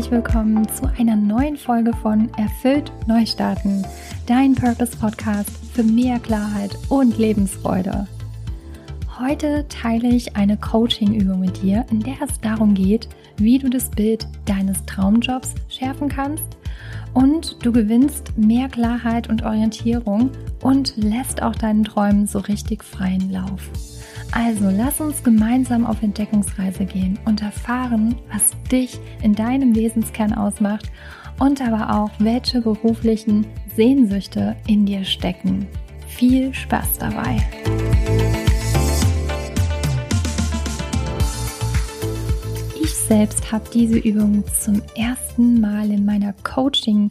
herzlich willkommen zu einer neuen Folge von Erfüllt Neustarten, dein Purpose Podcast für mehr Klarheit und Lebensfreude. Heute teile ich eine Coaching-Übung mit dir, in der es darum geht, wie du das Bild deines Traumjobs schärfen kannst und du gewinnst mehr Klarheit und Orientierung und lässt auch deinen Träumen so richtig freien Lauf. Also lass uns gemeinsam auf Entdeckungsreise gehen und erfahren, was dich in deinem Wesenskern ausmacht und aber auch, welche beruflichen Sehnsüchte in dir stecken. Viel Spaß dabei! Ich selbst habe diese Übung zum ersten Mal in meiner Coaching,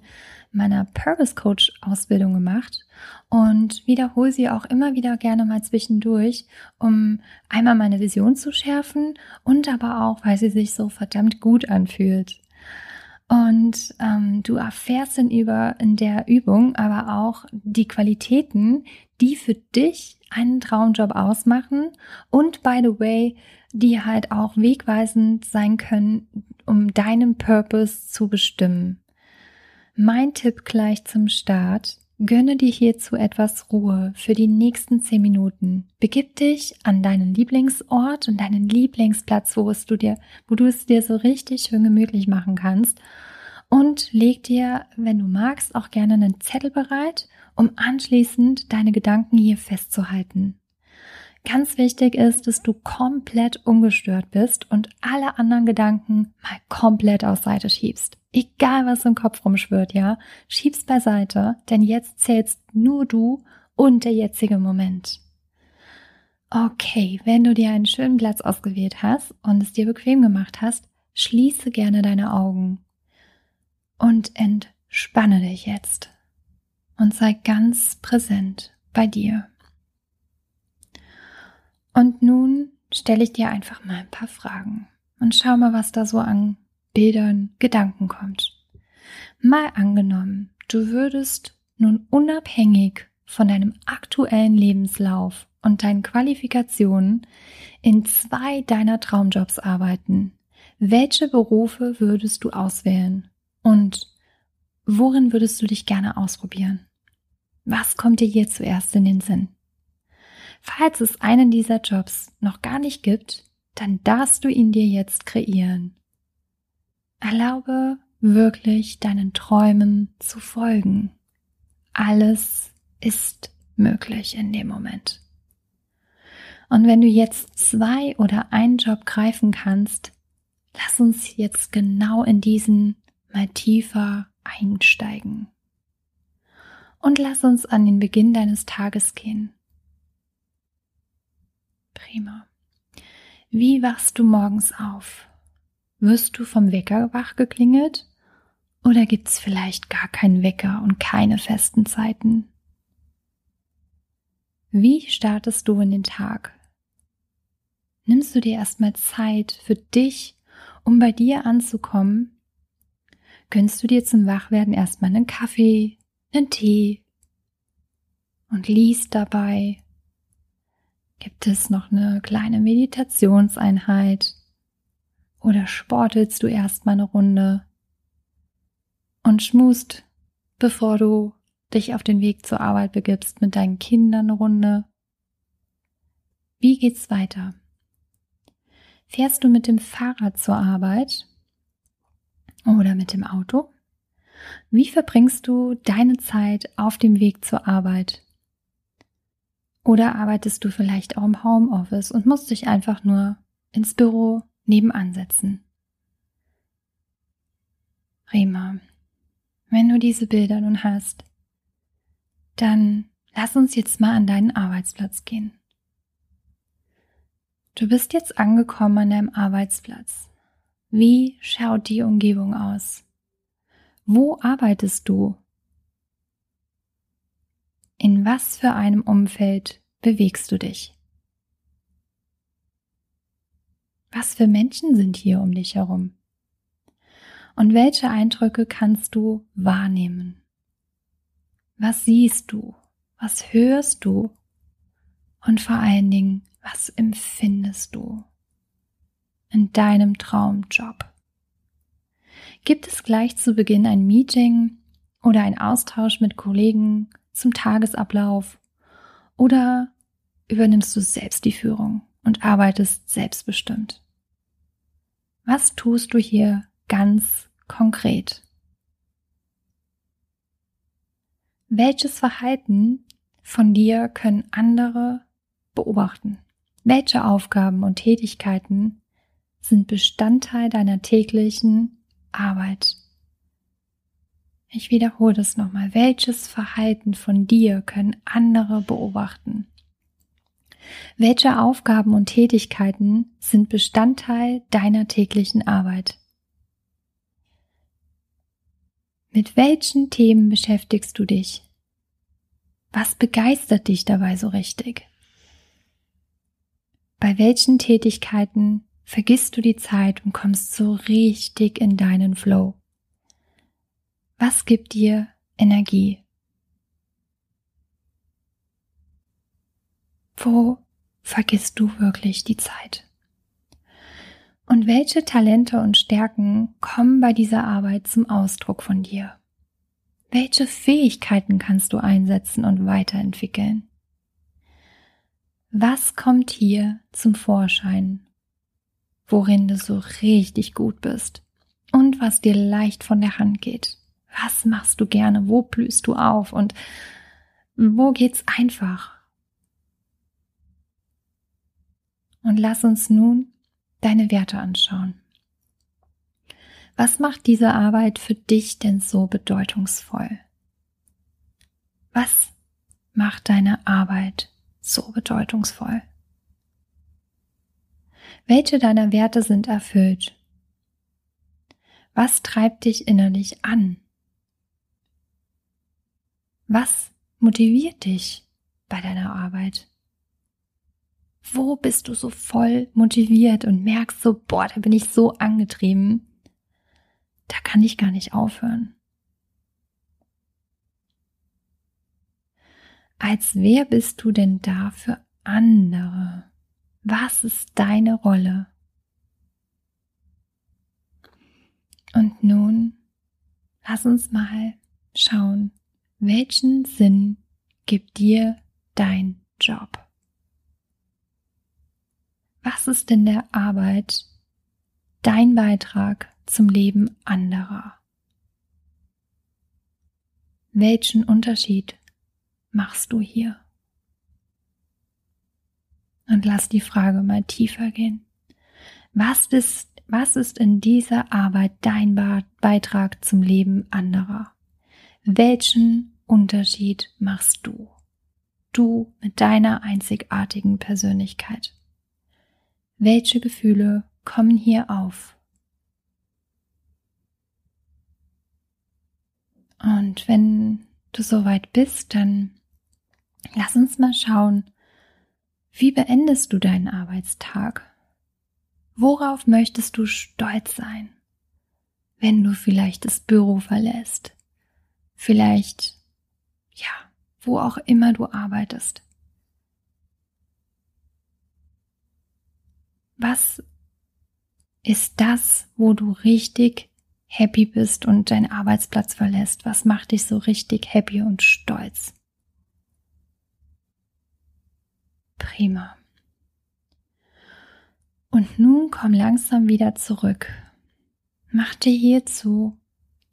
meiner Purpose Coach Ausbildung gemacht und wiederhole sie auch immer wieder gerne mal zwischendurch, um einmal meine Vision zu schärfen und aber auch, weil sie sich so verdammt gut anfühlt. Und ähm, du erfährst in, über, in der Übung aber auch die Qualitäten, die für dich einen Traumjob ausmachen und by the way, die halt auch wegweisend sein können, um deinen Purpose zu bestimmen. Mein Tipp gleich zum Start. Gönne dir hierzu etwas Ruhe für die nächsten zehn Minuten. Begib dich an deinen Lieblingsort und deinen Lieblingsplatz, wo es du dir, wo du es dir so richtig schön gemütlich machen kannst. Und leg dir, wenn du magst, auch gerne einen Zettel bereit, um anschließend deine Gedanken hier festzuhalten. Ganz wichtig ist, dass du komplett ungestört bist und alle anderen Gedanken mal komplett aus Seite schiebst. Egal was im Kopf rumschwirrt, ja, schieb's beiseite, denn jetzt zählst nur du und der jetzige Moment. Okay, wenn du dir einen schönen Platz ausgewählt hast und es dir bequem gemacht hast, schließe gerne deine Augen und entspanne dich jetzt und sei ganz präsent bei dir. Und nun stelle ich dir einfach mal ein paar Fragen und schau mal, was da so an Bildern, Gedanken kommt. Mal angenommen, du würdest nun unabhängig von deinem aktuellen Lebenslauf und deinen Qualifikationen in zwei deiner Traumjobs arbeiten. Welche Berufe würdest du auswählen? Und worin würdest du dich gerne ausprobieren? Was kommt dir hier zuerst in den Sinn? Falls es einen dieser Jobs noch gar nicht gibt, dann darfst du ihn dir jetzt kreieren. Erlaube wirklich deinen Träumen zu folgen. Alles ist möglich in dem Moment. Und wenn du jetzt zwei oder einen Job greifen kannst, lass uns jetzt genau in diesen mal tiefer einsteigen. Und lass uns an den Beginn deines Tages gehen. Prima. Wie wachst du morgens auf? Wirst du vom Wecker wach geklingelt? Oder gibt's vielleicht gar keinen Wecker und keine festen Zeiten? Wie startest du in den Tag? Nimmst du dir erstmal Zeit für dich, um bei dir anzukommen? Gönnst du dir zum Wachwerden erstmal einen Kaffee, einen Tee und liest dabei Gibt es noch eine kleine Meditationseinheit? Oder sportelst du erstmal eine Runde und schmust, bevor du dich auf den Weg zur Arbeit begibst, mit deinen Kindern eine Runde? Wie geht's weiter? Fährst du mit dem Fahrrad zur Arbeit oder mit dem Auto? Wie verbringst du deine Zeit auf dem Weg zur Arbeit? Oder arbeitest du vielleicht auch im Homeoffice und musst dich einfach nur ins Büro nebenan setzen? Rima, wenn du diese Bilder nun hast, dann lass uns jetzt mal an deinen Arbeitsplatz gehen. Du bist jetzt angekommen an deinem Arbeitsplatz. Wie schaut die Umgebung aus? Wo arbeitest du? In was für einem Umfeld bewegst du dich? Was für Menschen sind hier um dich herum? Und welche Eindrücke kannst du wahrnehmen? Was siehst du? Was hörst du? Und vor allen Dingen, was empfindest du in deinem Traumjob? Gibt es gleich zu Beginn ein Meeting oder ein Austausch mit Kollegen zum Tagesablauf oder übernimmst du selbst die Führung und arbeitest selbstbestimmt? Was tust du hier ganz konkret? Welches Verhalten von dir können andere beobachten? Welche Aufgaben und Tätigkeiten sind Bestandteil deiner täglichen Arbeit? Ich wiederhole das nochmal. Welches Verhalten von dir können andere beobachten? Welche Aufgaben und Tätigkeiten sind Bestandteil deiner täglichen Arbeit? Mit welchen Themen beschäftigst du dich? Was begeistert dich dabei so richtig? Bei welchen Tätigkeiten vergisst du die Zeit und kommst so richtig in deinen Flow? Was gibt dir Energie? Wo vergisst du wirklich die Zeit? Und welche Talente und Stärken kommen bei dieser Arbeit zum Ausdruck von dir? Welche Fähigkeiten kannst du einsetzen und weiterentwickeln? Was kommt hier zum Vorschein, worin du so richtig gut bist und was dir leicht von der Hand geht? Was machst du gerne? Wo blühst du auf? Und wo geht's einfach? Und lass uns nun deine Werte anschauen. Was macht diese Arbeit für dich denn so bedeutungsvoll? Was macht deine Arbeit so bedeutungsvoll? Welche deiner Werte sind erfüllt? Was treibt dich innerlich an? Was motiviert dich bei deiner Arbeit? Wo bist du so voll motiviert und merkst so, boah, da bin ich so angetrieben. Da kann ich gar nicht aufhören. Als wer bist du denn da für andere? Was ist deine Rolle? Und nun lass uns mal schauen, welchen Sinn gibt dir dein Job? Was ist in der Arbeit dein Beitrag zum Leben anderer? Welchen Unterschied machst du hier? Und lass die Frage mal tiefer gehen. Was ist, was ist in dieser Arbeit dein Beitrag zum Leben anderer? Welchen Unterschied machst du? Du mit deiner einzigartigen Persönlichkeit. Welche Gefühle kommen hier auf? Und wenn du soweit bist, dann lass uns mal schauen, wie beendest du deinen Arbeitstag? Worauf möchtest du stolz sein, wenn du vielleicht das Büro verlässt? vielleicht, ja, wo auch immer du arbeitest. Was ist das, wo du richtig happy bist und deinen Arbeitsplatz verlässt? Was macht dich so richtig happy und stolz? Prima. Und nun komm langsam wieder zurück. Mach dir hierzu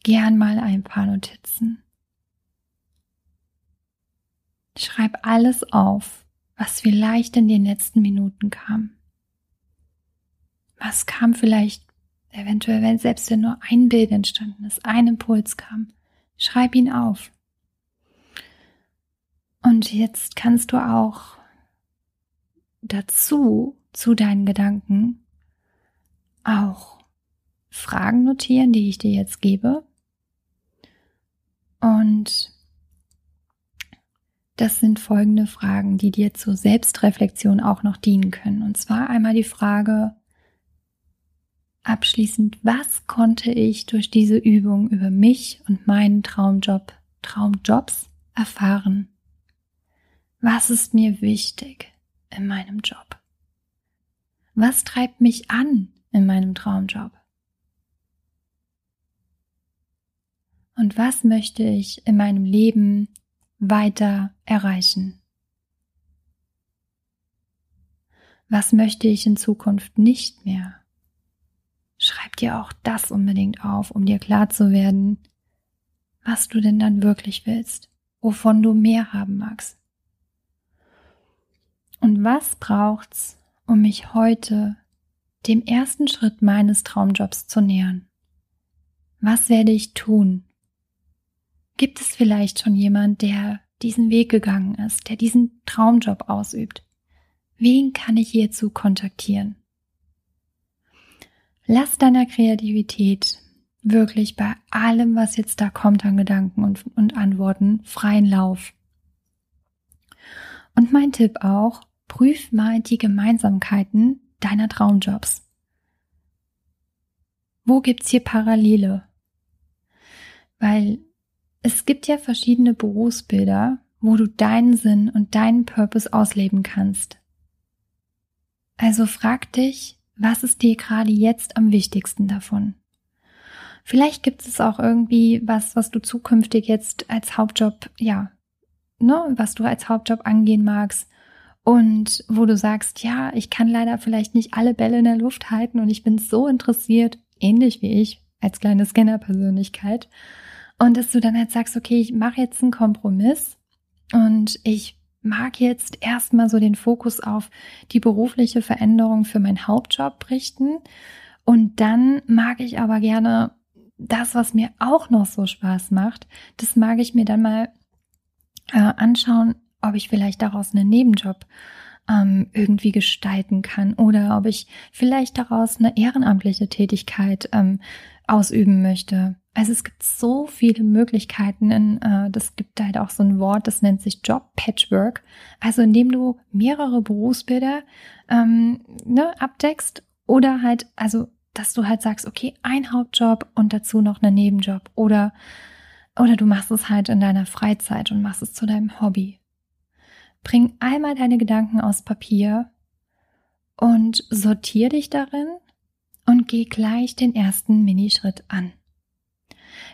gern mal ein paar Notizen. Schreib alles auf, was vielleicht in den letzten Minuten kam. Was kam vielleicht, eventuell, wenn selbst wenn nur ein Bild entstanden ist, ein Impuls kam. Schreib ihn auf. Und jetzt kannst du auch dazu, zu deinen Gedanken, auch Fragen notieren, die ich dir jetzt gebe. Und das sind folgende Fragen, die dir zur Selbstreflexion auch noch dienen können. Und zwar einmal die Frage abschließend, was konnte ich durch diese Übung über mich und meinen Traumjob, Traumjobs erfahren? Was ist mir wichtig in meinem Job? Was treibt mich an in meinem Traumjob? Und was möchte ich in meinem Leben weiter erreichen? Was möchte ich in Zukunft nicht mehr? Schreib dir auch das unbedingt auf, um dir klar zu werden, was du denn dann wirklich willst, wovon du mehr haben magst. Und was braucht's, um mich heute dem ersten Schritt meines Traumjobs zu nähern? Was werde ich tun? Gibt es vielleicht schon jemand, der diesen Weg gegangen ist, der diesen Traumjob ausübt? Wen kann ich hierzu kontaktieren? Lass deiner Kreativität wirklich bei allem, was jetzt da kommt an Gedanken und, und Antworten, freien Lauf. Und mein Tipp auch, prüf mal die Gemeinsamkeiten deiner Traumjobs. Wo gibt's hier Parallele? Weil es gibt ja verschiedene Berufsbilder, wo du deinen Sinn und deinen Purpose ausleben kannst. Also frag dich, was ist dir gerade jetzt am wichtigsten davon? Vielleicht gibt es auch irgendwie was, was du zukünftig jetzt als Hauptjob, ja, ne, was du als Hauptjob angehen magst und wo du sagst, ja, ich kann leider vielleicht nicht alle Bälle in der Luft halten und ich bin so interessiert, ähnlich wie ich als kleine Scanner-Persönlichkeit. Und dass du dann halt sagst, okay, ich mache jetzt einen Kompromiss und ich mag jetzt erstmal so den Fokus auf die berufliche Veränderung für meinen Hauptjob richten. Und dann mag ich aber gerne das, was mir auch noch so Spaß macht, das mag ich mir dann mal äh, anschauen, ob ich vielleicht daraus einen Nebenjob ähm, irgendwie gestalten kann oder ob ich vielleicht daraus eine ehrenamtliche Tätigkeit ähm, ausüben möchte. Also es gibt so viele Möglichkeiten. In, äh, das gibt halt auch so ein Wort, das nennt sich Job Patchwork. Also indem du mehrere Berufsbilder ähm, ne, abdeckst oder halt, also dass du halt sagst, okay, ein Hauptjob und dazu noch einen Nebenjob oder oder du machst es halt in deiner Freizeit und machst es zu deinem Hobby. Bring einmal deine Gedanken aus Papier und sortier dich darin und geh gleich den ersten Minischritt an.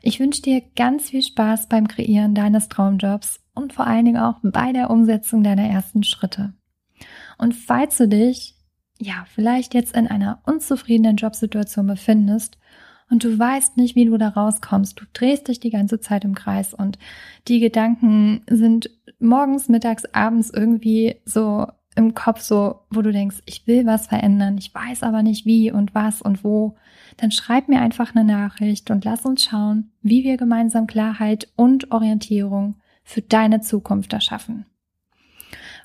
Ich wünsche dir ganz viel Spaß beim Kreieren deines Traumjobs und vor allen Dingen auch bei der Umsetzung deiner ersten Schritte. Und falls du dich, ja, vielleicht jetzt in einer unzufriedenen Jobsituation befindest und du weißt nicht, wie du da rauskommst, du drehst dich die ganze Zeit im Kreis und die Gedanken sind morgens, mittags, abends irgendwie so im Kopf so, wo du denkst, ich will was verändern, ich weiß aber nicht wie und was und wo, dann schreib mir einfach eine Nachricht und lass uns schauen, wie wir gemeinsam Klarheit und Orientierung für deine Zukunft erschaffen.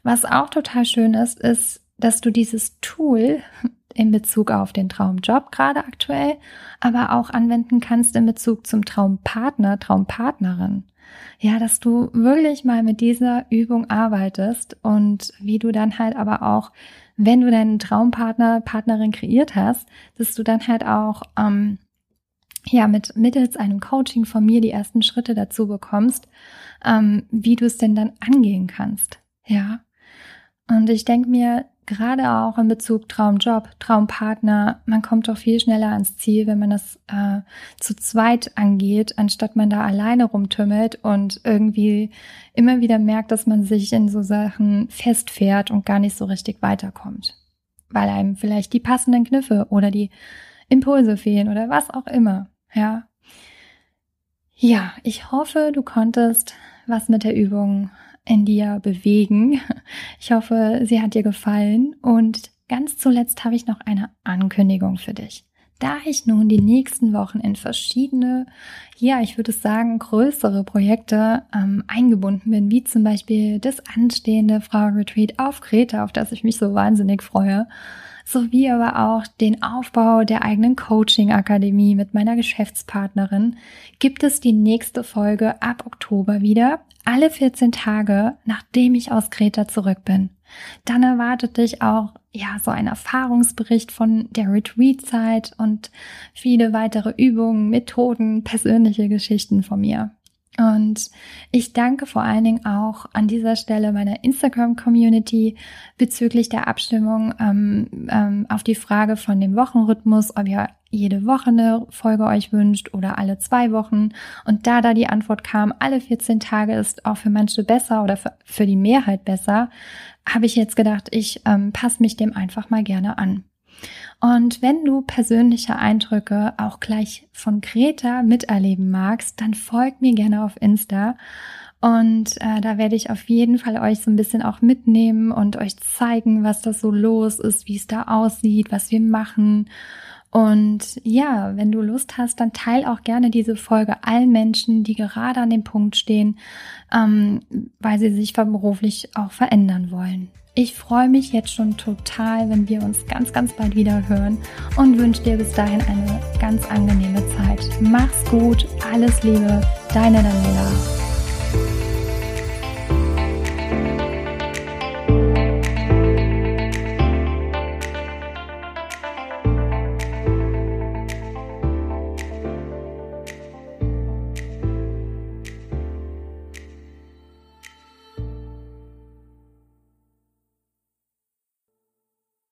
Was auch total schön ist, ist, dass du dieses Tool in Bezug auf den Traumjob gerade aktuell, aber auch anwenden kannst in Bezug zum Traumpartner, Traumpartnerin. Ja, dass du wirklich mal mit dieser Übung arbeitest und wie du dann halt aber auch, wenn du deinen Traumpartner, Partnerin kreiert hast, dass du dann halt auch, ähm, ja, mit mittels einem Coaching von mir die ersten Schritte dazu bekommst, ähm, wie du es denn dann angehen kannst. Ja. Und ich denke mir, gerade auch in Bezug Traumjob, Traumpartner, man kommt doch viel schneller ans Ziel, wenn man das äh, zu zweit angeht, anstatt man da alleine rumtümmelt und irgendwie immer wieder merkt, dass man sich in so Sachen festfährt und gar nicht so richtig weiterkommt. Weil einem vielleicht die passenden Kniffe oder die Impulse fehlen oder was auch immer. Ja. Ja, ich hoffe, du konntest was mit der Übung in dir bewegen. Ich hoffe, sie hat dir gefallen und ganz zuletzt habe ich noch eine Ankündigung für dich. Da ich nun die nächsten Wochen in verschiedene, ja, ich würde sagen, größere Projekte ähm, eingebunden bin, wie zum Beispiel das anstehende Frauenretreat auf Kreta, auf das ich mich so wahnsinnig freue, sowie aber auch den Aufbau der eigenen Coaching-Akademie mit meiner Geschäftspartnerin, gibt es die nächste Folge ab Oktober wieder, alle 14 Tage, nachdem ich aus Kreta zurück bin. Dann erwartet dich auch ja so ein Erfahrungsbericht von der Retreat-Zeit und viele weitere Übungen, Methoden, persönliche Geschichten von mir. Und ich danke vor allen Dingen auch an dieser Stelle meiner Instagram-Community bezüglich der Abstimmung ähm, ähm, auf die Frage von dem Wochenrhythmus, ob ihr jede Woche eine Folge euch wünscht oder alle zwei Wochen. Und da da die Antwort kam, alle 14 Tage ist auch für manche besser oder für, für die Mehrheit besser, habe ich jetzt gedacht, ich ähm, passe mich dem einfach mal gerne an. Und wenn du persönliche Eindrücke auch gleich von Greta miterleben magst, dann folg mir gerne auf Insta. Und äh, da werde ich auf jeden Fall euch so ein bisschen auch mitnehmen und euch zeigen, was da so los ist, wie es da aussieht, was wir machen. Und ja, wenn du Lust hast, dann teil auch gerne diese Folge allen Menschen, die gerade an dem Punkt stehen, ähm, weil sie sich beruflich auch verändern wollen. Ich freue mich jetzt schon total, wenn wir uns ganz, ganz bald wieder hören und wünsche dir bis dahin eine ganz angenehme Zeit. Mach's gut, alles Liebe, deine Daniela.